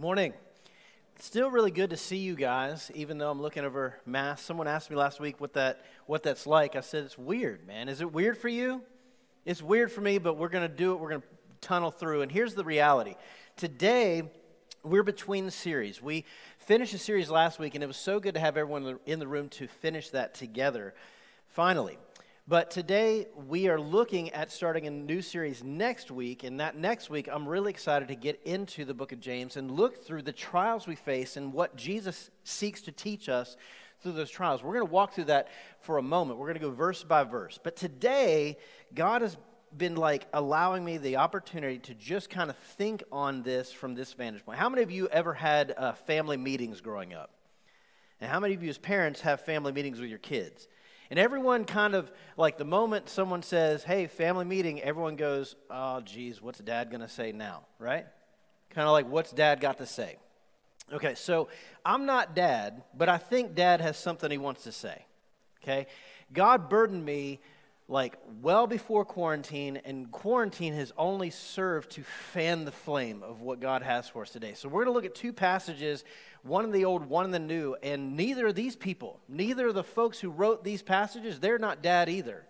Morning. Still really good to see you guys, even though I'm looking over masks. Someone asked me last week what that what that's like. I said it's weird, man. Is it weird for you? It's weird for me, but we're to do it. We're to tunnel through. And here's the reality. Today, we're between the series. We finished a series last week, and it was so good to have everyone in the room to finish that together finally. But today we are looking at starting a new series next week. And that next week, I'm really excited to get into the book of James and look through the trials we face and what Jesus seeks to teach us through those trials. We're going to walk through that for a moment. We're going to go verse by verse. But today, God has been like allowing me the opportunity to just kind of think on this from this vantage point. How many of you ever had uh, family meetings growing up? And how many of you, as parents, have family meetings with your kids? And everyone kind of, like the moment someone says, hey, family meeting, everyone goes, oh, geez, what's dad going to say now, right? Kind of like, what's dad got to say? Okay, so I'm not dad, but I think dad has something he wants to say. Okay? God burdened me like well before quarantine, and quarantine has only served to fan the flame of what God has for us today. So we're going to look at two passages, one in the old, one in the new, and neither of these people, neither of the folks who wrote these passages, they're not dad either,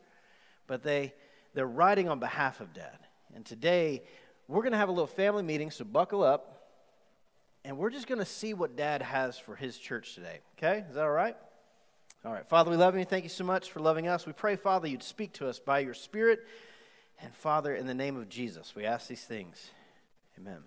but they they're writing on behalf of dad. And today we're going to have a little family meeting, so buckle up, and we're just going to see what dad has for his church today. Okay, is that all right? All right. Father, we love you. Thank you so much for loving us. We pray, Father, you'd speak to us by your Spirit. And Father, in the name of Jesus, we ask these things. Amen.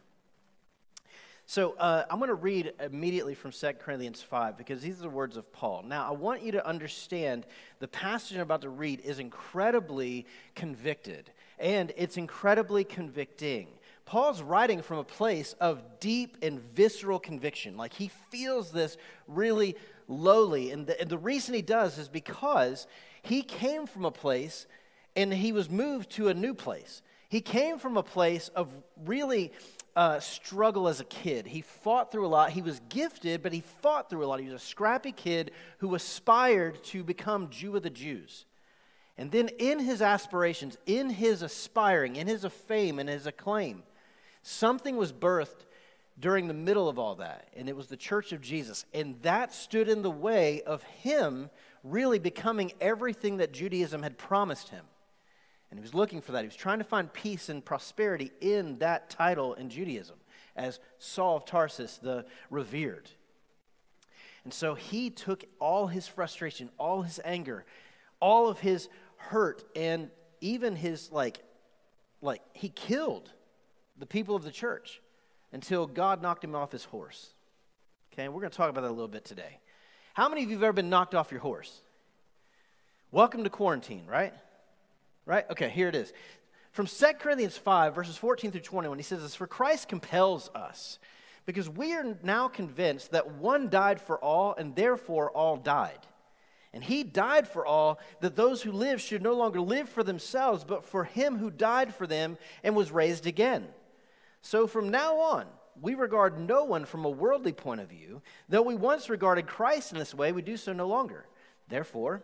So uh, I'm going to read immediately from 2 Corinthians 5 because these are the words of Paul. Now, I want you to understand the passage I'm about to read is incredibly convicted and it's incredibly convicting. Paul's writing from a place of deep and visceral conviction. Like he feels this really lowly. And the, and the reason he does is because he came from a place and he was moved to a new place. He came from a place of really uh, struggle as a kid. He fought through a lot. He was gifted, but he fought through a lot. He was a scrappy kid who aspired to become Jew of the Jews. And then, in his aspirations, in his aspiring, in his fame and his acclaim, something was birthed during the middle of all that, and it was the church of Jesus. And that stood in the way of him really becoming everything that Judaism had promised him. And he was looking for that. He was trying to find peace and prosperity in that title in Judaism as Saul of Tarsus, the revered. And so he took all his frustration, all his anger, all of his hurt, and even his, like, like he killed the people of the church until God knocked him off his horse. Okay, we're going to talk about that a little bit today. How many of you have ever been knocked off your horse? Welcome to quarantine, right? Right? Okay, here it is. From 2 Corinthians 5, verses 14 through 21, he says this For Christ compels us, because we are now convinced that one died for all, and therefore all died. And he died for all, that those who live should no longer live for themselves, but for him who died for them and was raised again. So from now on, we regard no one from a worldly point of view. Though we once regarded Christ in this way, we do so no longer. Therefore,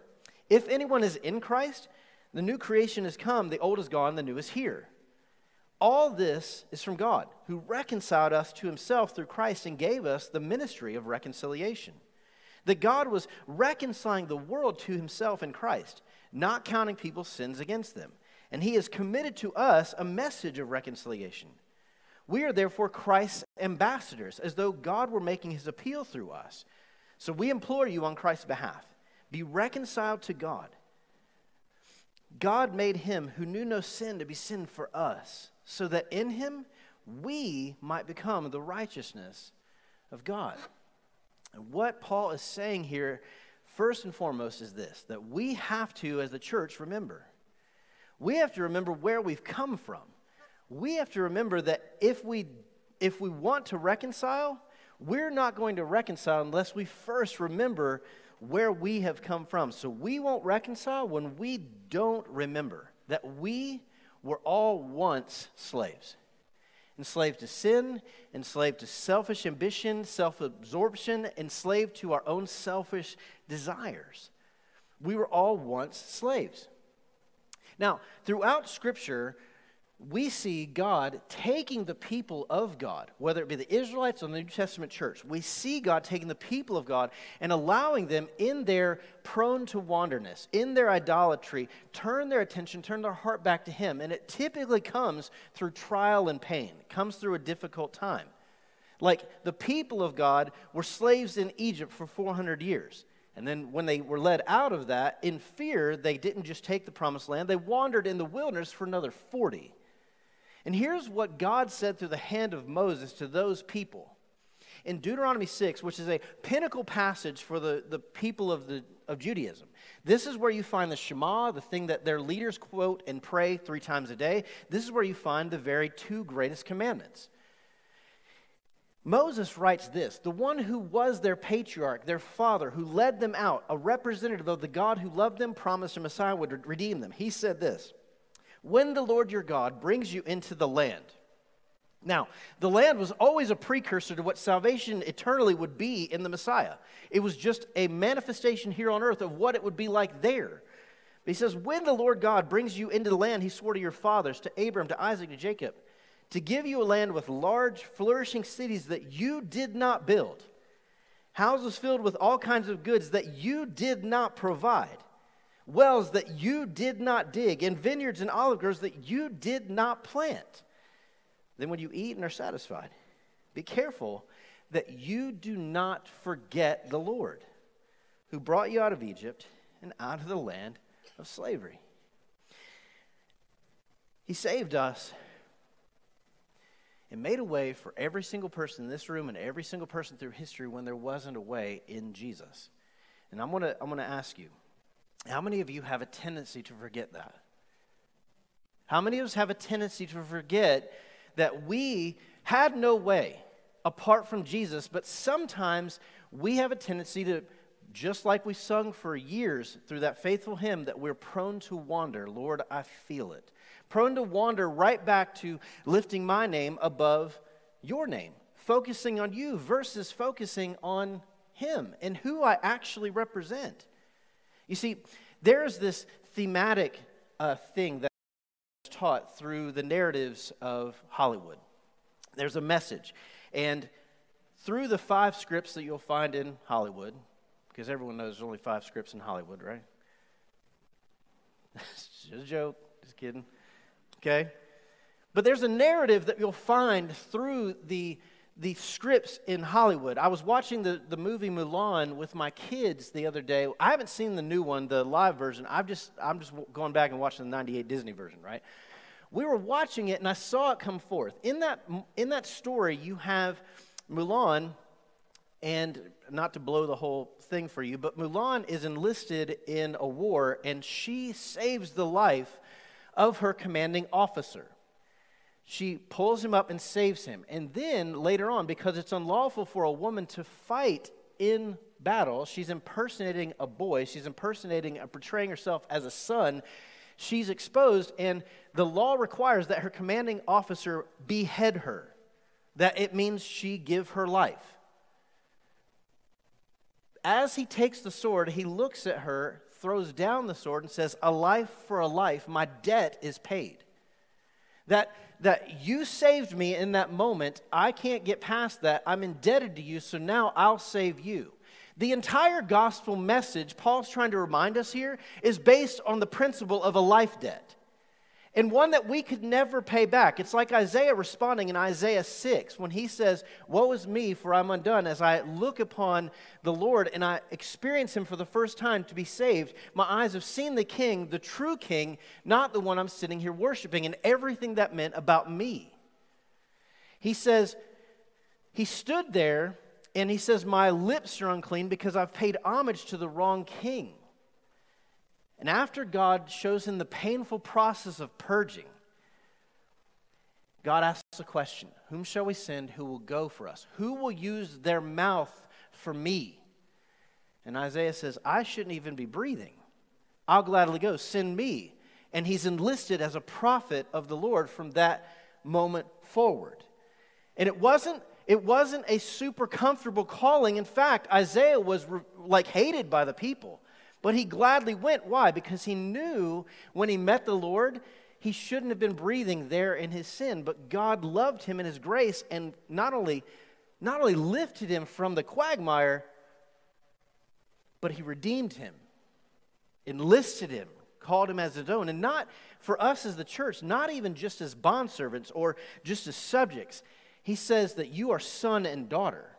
if anyone is in Christ, the new creation has come, the old is gone, the new is here. All this is from God, who reconciled us to himself through Christ and gave us the ministry of reconciliation. That God was reconciling the world to himself in Christ, not counting people's sins against them. And he has committed to us a message of reconciliation. We are therefore Christ's ambassadors, as though God were making his appeal through us. So we implore you on Christ's behalf be reconciled to God. God made him who knew no sin to be sin for us, so that in him we might become the righteousness of God. And what Paul is saying here, first and foremost, is this that we have to, as the church, remember. We have to remember where we've come from we have to remember that if we if we want to reconcile, we're not going to reconcile unless we first remember where we have come from. So we won't reconcile when we don't remember that we were all once slaves. Enslaved to sin, enslaved to selfish ambition, self absorption, enslaved to our own selfish desires. We were all once slaves. Now, throughout Scripture, we see God taking the people of God, whether it be the Israelites or the New Testament church, we see God taking the people of God and allowing them in their prone to wanderness, in their idolatry, turn their attention, turn their heart back to Him. And it typically comes through trial and pain, it comes through a difficult time. Like the people of God were slaves in Egypt for 400 years. And then when they were led out of that, in fear, they didn't just take the promised land, they wandered in the wilderness for another 40. And here's what God said through the hand of Moses to those people. In Deuteronomy 6, which is a pinnacle passage for the, the people of, the, of Judaism, this is where you find the Shema, the thing that their leaders quote and pray three times a day. This is where you find the very two greatest commandments. Moses writes this The one who was their patriarch, their father, who led them out, a representative of the God who loved them, promised a Messiah would redeem them. He said this when the Lord your God brings you into the land. Now, the land was always a precursor to what salvation eternally would be in the Messiah. It was just a manifestation here on earth of what it would be like there. But he says, When the Lord God brings you into the land he swore to your fathers, to Abram, to Isaac, to Jacob, to give you a land with large, flourishing cities that you did not build, houses filled with all kinds of goods that you did not provide wells that you did not dig, and vineyards and olive groves that you did not plant. Then, when you eat and are satisfied, be careful that you do not forget the Lord who brought you out of Egypt and out of the land of slavery. He saved us and made a way for every single person in this room and every single person through history when there wasn't a way in Jesus. And I'm going to I'm going to ask you how many of you have a tendency to forget that? How many of us have a tendency to forget that we had no way apart from Jesus, but sometimes we have a tendency to, just like we sung for years through that faithful hymn, that we're prone to wander. Lord, I feel it. Prone to wander right back to lifting my name above your name, focusing on you versus focusing on Him and who I actually represent. You see, there's this thematic uh, thing that is taught through the narratives of Hollywood. There's a message. And through the five scripts that you'll find in Hollywood, because everyone knows there's only five scripts in Hollywood, right? just a joke, just kidding. Okay? But there's a narrative that you'll find through the the scripts in Hollywood. I was watching the, the movie Mulan with my kids the other day. I haven't seen the new one, the live version. I've just, I'm just going back and watching the 98 Disney version, right? We were watching it and I saw it come forth. In that, in that story, you have Mulan, and not to blow the whole thing for you, but Mulan is enlisted in a war and she saves the life of her commanding officer she pulls him up and saves him. And then later on, because it's unlawful for a woman to fight in battle, she's impersonating a boy, she's impersonating and portraying herself as a son. She's exposed, and the law requires that her commanding officer behead her, that it means she give her life. As he takes the sword, he looks at her, throws down the sword, and says, A life for a life, my debt is paid. That that you saved me in that moment. I can't get past that. I'm indebted to you, so now I'll save you. The entire gospel message Paul's trying to remind us here is based on the principle of a life debt and one that we could never pay back. It's like Isaiah responding in Isaiah 6 when he says, Woe is me, for I'm undone. As I look upon the Lord and I experience him for the first time to be saved, my eyes have seen the King, the true King, not the one I'm sitting here worshiping, and everything that meant about me. He says, He stood there and he says, My lips are unclean because I've paid homage to the wrong king. And after God shows him the painful process of purging, God asks a question Whom shall we send who will go for us? Who will use their mouth for me? And Isaiah says, I shouldn't even be breathing. I'll gladly go. Send me. And he's enlisted as a prophet of the Lord from that moment forward. And it wasn't it wasn't a super comfortable calling. In fact, Isaiah was like hated by the people. But he gladly went. Why? Because he knew when he met the Lord, he shouldn't have been breathing there in his sin, but God loved him in his grace and not only, not only lifted him from the quagmire, but he redeemed him, enlisted him, called him as his own. And not for us as the church, not even just as bondservants or just as subjects. He says that you are son and daughter.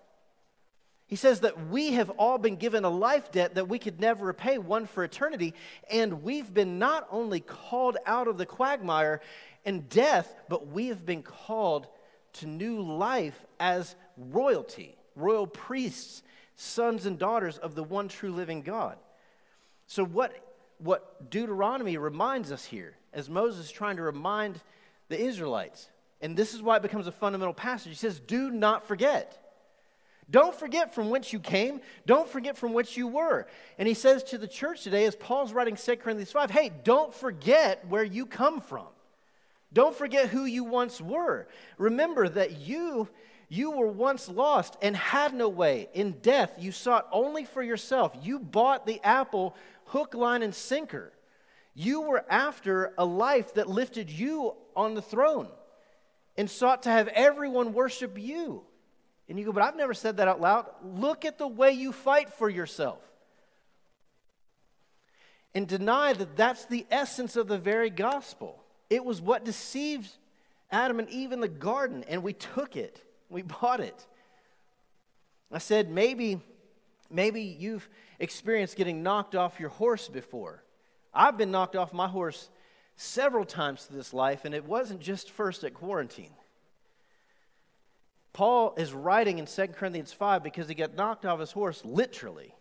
He says that we have all been given a life debt that we could never repay, one for eternity. And we've been not only called out of the quagmire and death, but we have been called to new life as royalty, royal priests, sons and daughters of the one true living God. So, what, what Deuteronomy reminds us here, as Moses is trying to remind the Israelites, and this is why it becomes a fundamental passage, he says, Do not forget. Don't forget from whence you came. Don't forget from which you were. And he says to the church today, as Paul's writing 2 Corinthians 5, hey, don't forget where you come from. Don't forget who you once were. Remember that you, you were once lost and had no way. In death, you sought only for yourself. You bought the apple hook, line, and sinker. You were after a life that lifted you on the throne and sought to have everyone worship you. And you go, but I've never said that out loud. Look at the way you fight for yourself. And deny that that's the essence of the very gospel. It was what deceived Adam and Eve in the garden, and we took it. We bought it. I said, maybe, maybe you've experienced getting knocked off your horse before. I've been knocked off my horse several times through this life, and it wasn't just first at quarantine. Paul is writing in 2 Corinthians 5 because he got knocked off his horse literally.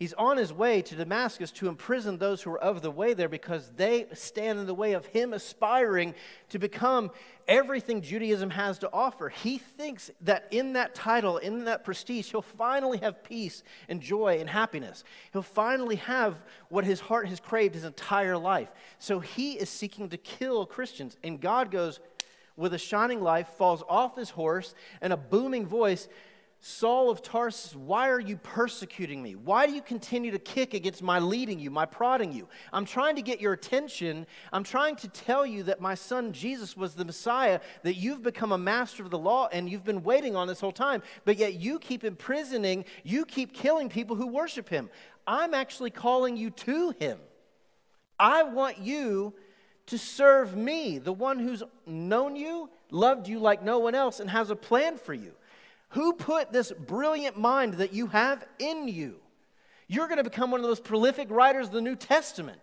He's on his way to Damascus to imprison those who are of the way there because they stand in the way of him aspiring to become everything Judaism has to offer. He thinks that in that title, in that prestige, he'll finally have peace and joy and happiness. He'll finally have what his heart has craved his entire life. So he is seeking to kill Christians. And God goes, with a shining light falls off his horse and a booming voice Saul of Tarsus, why are you persecuting me? Why do you continue to kick against my leading you, my prodding you? I'm trying to get your attention. I'm trying to tell you that my son Jesus was the Messiah, that you've become a master of the law and you've been waiting on this whole time, but yet you keep imprisoning, you keep killing people who worship him. I'm actually calling you to him. I want you to serve me, the one who's known you, loved you like no one else, and has a plan for you. Who put this brilliant mind that you have in you? You're going to become one of those prolific writers of the New Testament.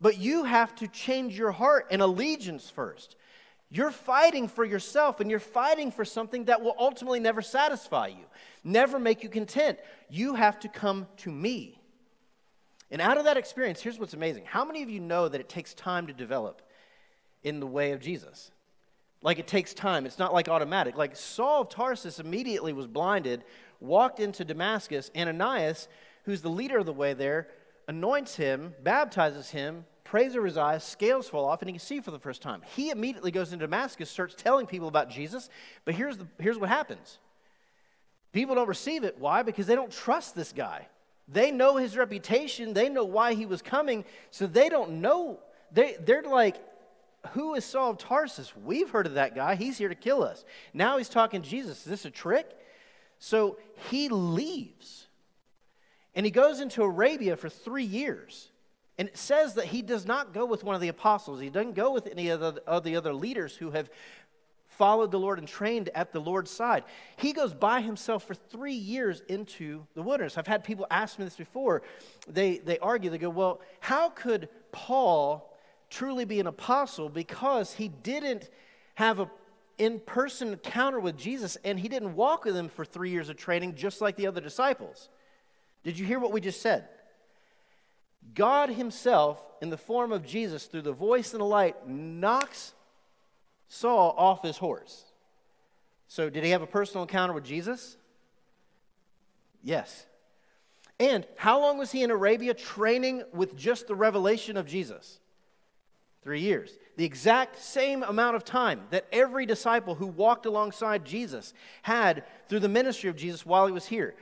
But you have to change your heart and allegiance first. You're fighting for yourself and you're fighting for something that will ultimately never satisfy you, never make you content. You have to come to me. And out of that experience, here's what's amazing. How many of you know that it takes time to develop in the way of Jesus? Like it takes time. It's not like automatic. Like Saul of Tarsus immediately was blinded, walked into Damascus. Ananias, who's the leader of the way there, anoints him, baptizes him, prays over his eyes, scales fall off, and he can see for the first time. He immediately goes into Damascus, starts telling people about Jesus. But here's, the, here's what happens people don't receive it. Why? Because they don't trust this guy. They know his reputation, they know why he was coming, so they don't know. They, they're like, who is Saul of Tarsus? We've heard of that guy. He's here to kill us. Now he's talking Jesus. Is this a trick? So he leaves. And he goes into Arabia for three years. And it says that he does not go with one of the apostles. He doesn't go with any of the, of the other leaders who have followed the Lord and trained at the Lord's side. He goes by himself for three years into the wilderness. I've had people ask me this before. They, they argue, they go, well, how could Paul truly be an apostle because he didn't have a in person encounter with Jesus and he didn't walk with him for three years of training just like the other disciples? Did you hear what we just said? God Himself, in the form of Jesus, through the voice and the light, knocks Saul off his horse. So, did he have a personal encounter with Jesus? Yes. And how long was he in Arabia training with just the revelation of Jesus? Three years. The exact same amount of time that every disciple who walked alongside Jesus had through the ministry of Jesus while he was here.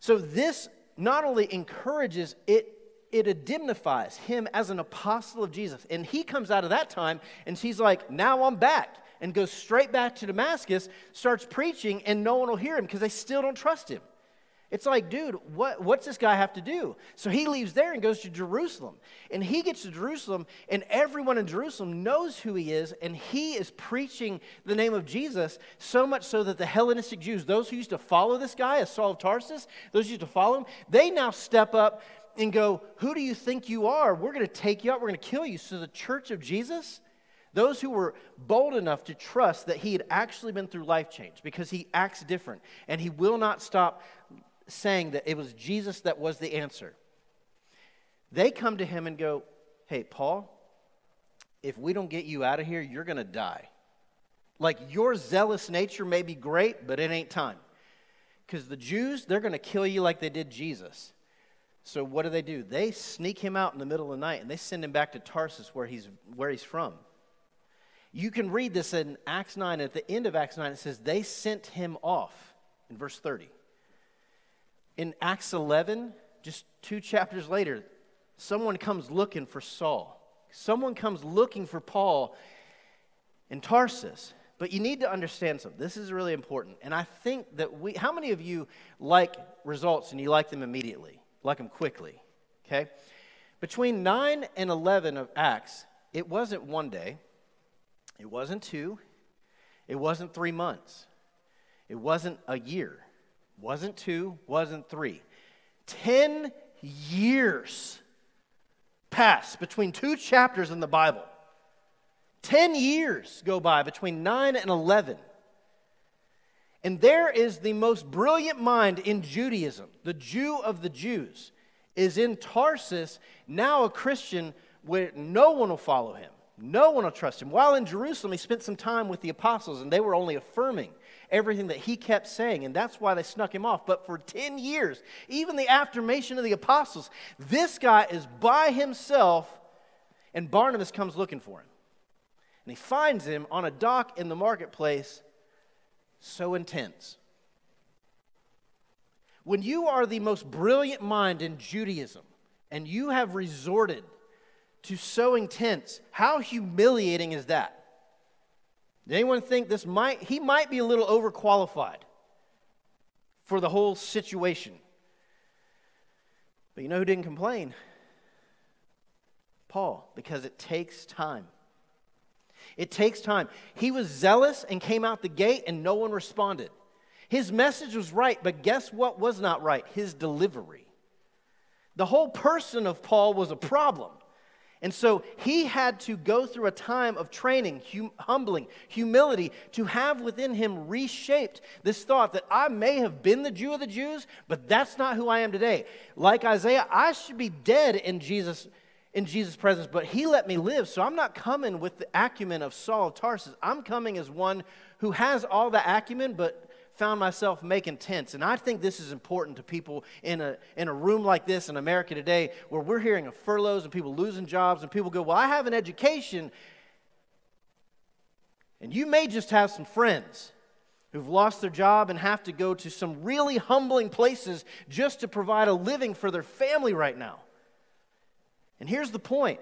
So, this not only encourages, it, it indemnifies him as an apostle of Jesus. And he comes out of that time and he's like, now I'm back. And goes straight back to Damascus, starts preaching, and no one will hear him because they still don't trust him. It's like, dude, what, what's this guy have to do? So he leaves there and goes to Jerusalem. And he gets to Jerusalem, and everyone in Jerusalem knows who he is, and he is preaching the name of Jesus, so much so that the Hellenistic Jews, those who used to follow this guy as Saul of Tarsus, those who used to follow him, they now step up and go, Who do you think you are? We're going to take you out, we're going to kill you. So the church of Jesus, those who were bold enough to trust that he had actually been through life change because he acts different and he will not stop saying that it was Jesus that was the answer. They come to him and go, Hey, Paul, if we don't get you out of here, you're going to die. Like your zealous nature may be great, but it ain't time. Because the Jews, they're going to kill you like they did Jesus. So what do they do? They sneak him out in the middle of the night and they send him back to Tarsus where he's, where he's from. You can read this in Acts 9. At the end of Acts 9, it says, They sent him off in verse 30 in Acts 11, just two chapters later, someone comes looking for Saul. Someone comes looking for Paul in Tarsus. But you need to understand something. This is really important. And I think that we, how many of you like results and you like them immediately? Like them quickly? Okay? Between 9 and 11 of Acts, it wasn't one day, it wasn't two, it wasn't three months, it wasn't a year. Wasn't two, wasn't three. Ten years pass between two chapters in the Bible. Ten years go by between 9 and 11. And there is the most brilliant mind in Judaism, the Jew of the Jews, is in Tarsus, now a Christian where no one will follow him. No one will trust him. While in Jerusalem, he spent some time with the apostles, and they were only affirming everything that he kept saying, and that's why they snuck him off. But for 10 years, even the affirmation of the apostles, this guy is by himself, and Barnabas comes looking for him. And he finds him on a dock in the marketplace, so intense. When you are the most brilliant mind in Judaism, and you have resorted to so intense, how humiliating is that? Did anyone think this might, he might be a little overqualified for the whole situation? But you know who didn't complain? Paul, because it takes time. It takes time. He was zealous and came out the gate, and no one responded. His message was right, but guess what was not right? His delivery. The whole person of Paul was a problem. And so he had to go through a time of training, hum- humbling, humility, to have within him reshaped this thought that I may have been the Jew of the Jews, but that's not who I am today. Like Isaiah, I should be dead in Jesus in Jesus' presence, but he let me live. So I'm not coming with the acumen of Saul of Tarsus. I'm coming as one who has all the acumen, but found myself making tents. And I think this is important to people in a, in a room like this in America today where we're hearing of furloughs and people losing jobs, and people go, Well, I have an education. And you may just have some friends who've lost their job and have to go to some really humbling places just to provide a living for their family right now. And here's the point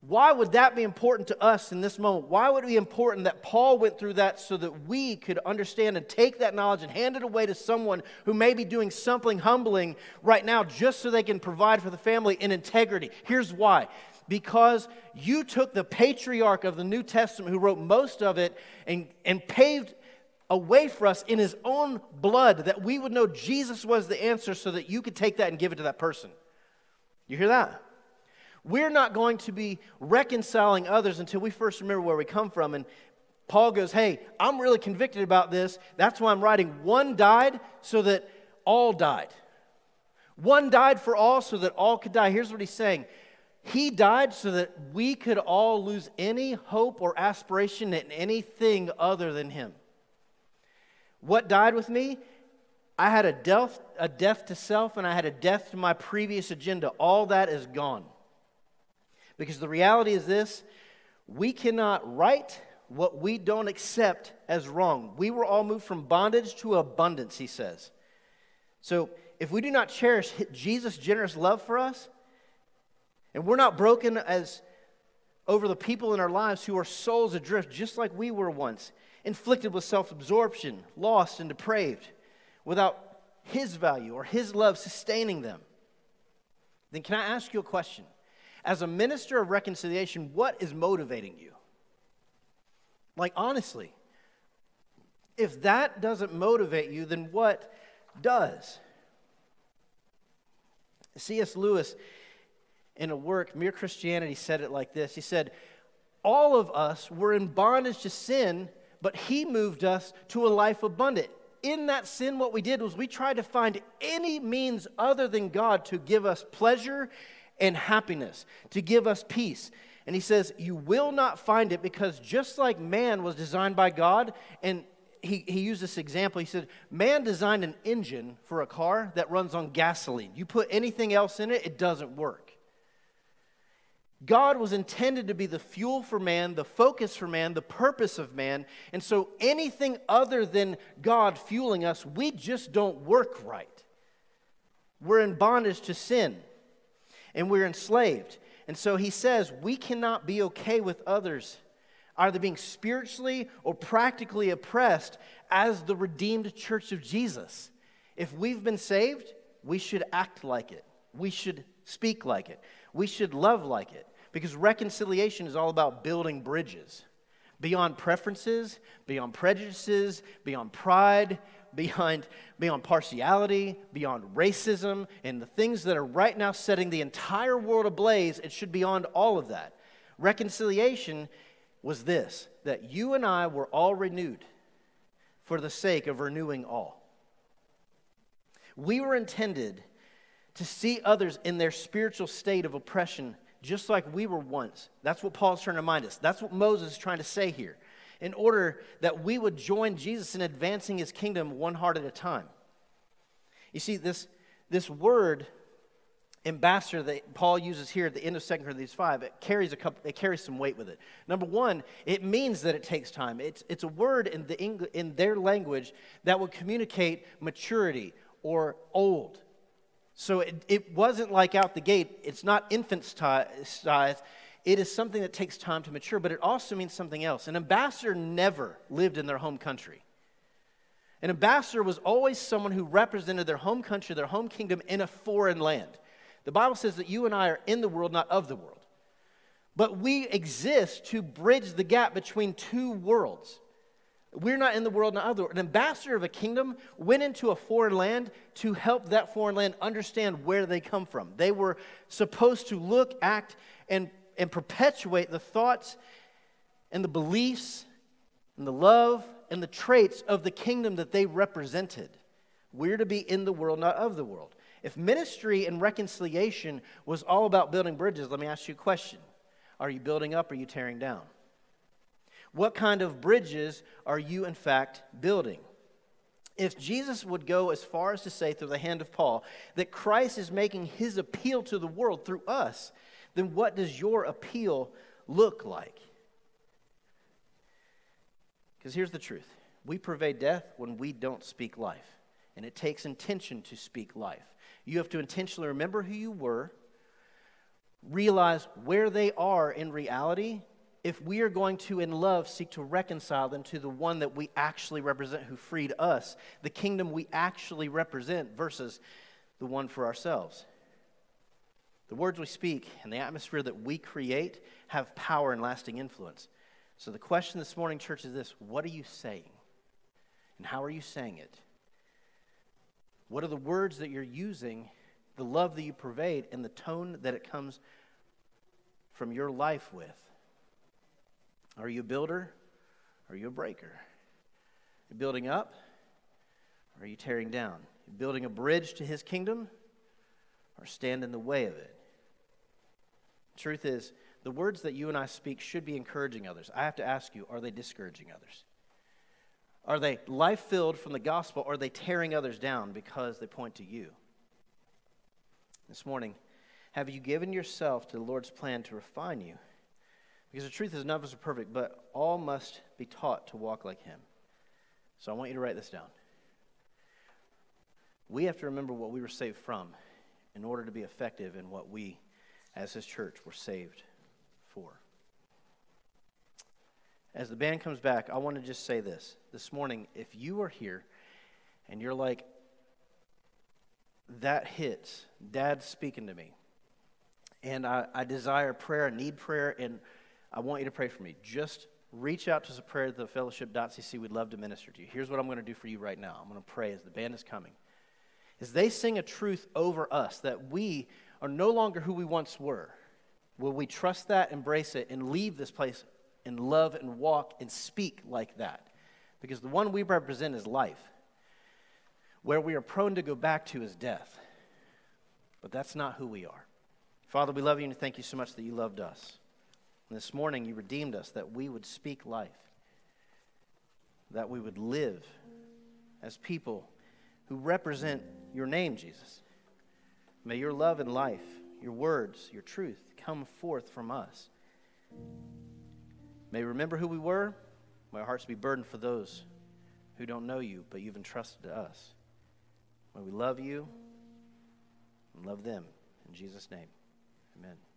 why would that be important to us in this moment? Why would it be important that Paul went through that so that we could understand and take that knowledge and hand it away to someone who may be doing something humbling right now just so they can provide for the family in integrity? Here's why. Because you took the patriarch of the New Testament who wrote most of it and, and paved a way for us in his own blood that we would know Jesus was the answer so that you could take that and give it to that person. You hear that? We're not going to be reconciling others until we first remember where we come from. And Paul goes, Hey, I'm really convicted about this. That's why I'm writing. One died so that all died. One died for all so that all could die. Here's what he's saying He died so that we could all lose any hope or aspiration in anything other than Him. What died with me? I had a death, a death to self and I had a death to my previous agenda. All that is gone. Because the reality is this we cannot right what we don't accept as wrong. We were all moved from bondage to abundance, he says. So if we do not cherish Jesus' generous love for us, and we're not broken as over the people in our lives who are souls adrift, just like we were once, inflicted with self absorption, lost and depraved, without His value or His love sustaining them, then can I ask you a question? As a minister of reconciliation, what is motivating you? Like, honestly, if that doesn't motivate you, then what does? C.S. Lewis, in a work, Mere Christianity, said it like this He said, All of us were in bondage to sin, but He moved us to a life abundant. In that sin, what we did was we tried to find any means other than God to give us pleasure and happiness, to give us peace. And he says, You will not find it because just like man was designed by God, and he, he used this example. He said, Man designed an engine for a car that runs on gasoline. You put anything else in it, it doesn't work. God was intended to be the fuel for man, the focus for man, the purpose of man. And so anything other than God fueling us, we just don't work right. We're in bondage to sin and we're enslaved. And so he says we cannot be okay with others either being spiritually or practically oppressed as the redeemed church of Jesus. If we've been saved, we should act like it. We should speak like it. We should love like it. Because reconciliation is all about building bridges beyond preferences, beyond prejudices, beyond pride, beyond, beyond partiality, beyond racism, and the things that are right now setting the entire world ablaze. It should be beyond all of that. Reconciliation was this that you and I were all renewed for the sake of renewing all. We were intended to see others in their spiritual state of oppression just like we were once. That's what Paul's trying to remind us. That's what Moses is trying to say here. In order that we would join Jesus in advancing his kingdom one heart at a time. You see, this, this word ambassador that Paul uses here at the end of 2 Corinthians 5, it carries, a couple, it carries some weight with it. Number one, it means that it takes time. It's, it's a word in, the in their language that would communicate maturity or old. So it, it wasn't like out the gate, it's not infant size. It is something that takes time to mature, but it also means something else. An ambassador never lived in their home country. An ambassador was always someone who represented their home country, their home kingdom in a foreign land. The Bible says that you and I are in the world, not of the world. But we exist to bridge the gap between two worlds. We're not in the world, not of the world. An ambassador of a kingdom went into a foreign land to help that foreign land understand where they come from. They were supposed to look, act, and, and perpetuate the thoughts and the beliefs and the love and the traits of the kingdom that they represented. We're to be in the world, not of the world. If ministry and reconciliation was all about building bridges, let me ask you a question Are you building up or are you tearing down? What kind of bridges are you, in fact, building? If Jesus would go as far as to say through the hand of Paul that Christ is making his appeal to the world through us, then what does your appeal look like? Because here's the truth we pervade death when we don't speak life, and it takes intention to speak life. You have to intentionally remember who you were, realize where they are in reality, if we are going to, in love, seek to reconcile them to the one that we actually represent who freed us, the kingdom we actually represent versus the one for ourselves. The words we speak and the atmosphere that we create have power and lasting influence. So, the question this morning, church, is this What are you saying? And how are you saying it? What are the words that you're using, the love that you pervade, and the tone that it comes from your life with? Are you a builder? Are you a breaker? Are you building up? Or are you tearing down? You building a bridge to his kingdom? Or stand in the way of it? Truth is, the words that you and I speak should be encouraging others. I have to ask you, are they discouraging others? Are they life filled from the gospel or are they tearing others down because they point to you? This morning, have you given yourself to the Lord's plan to refine you? Because the truth is, none of us are perfect, but all must be taught to walk like Him. So I want you to write this down. we have to remember what we were saved from in order to be effective in what we, as His church, were saved for. As the band comes back, I want to just say this. This morning, if you are here and you're like, that hits, Dad's speaking to me, and I, I desire prayer, I need prayer, and I want you to pray for me. Just reach out to us prayer at the fellowship.cc. We'd love to minister to you. Here's what I'm going to do for you right now I'm going to pray as the band is coming. As they sing a truth over us that we are no longer who we once were, will we trust that, embrace it, and leave this place and love and walk and speak like that? Because the one we represent is life. Where we are prone to go back to is death. But that's not who we are. Father, we love you and thank you so much that you loved us. And this morning, you redeemed us that we would speak life, that we would live as people who represent your name, Jesus. May your love and life, your words, your truth come forth from us. May we remember who we were. May our hearts be burdened for those who don't know you, but you've entrusted to us. May we love you and love them. In Jesus' name, amen.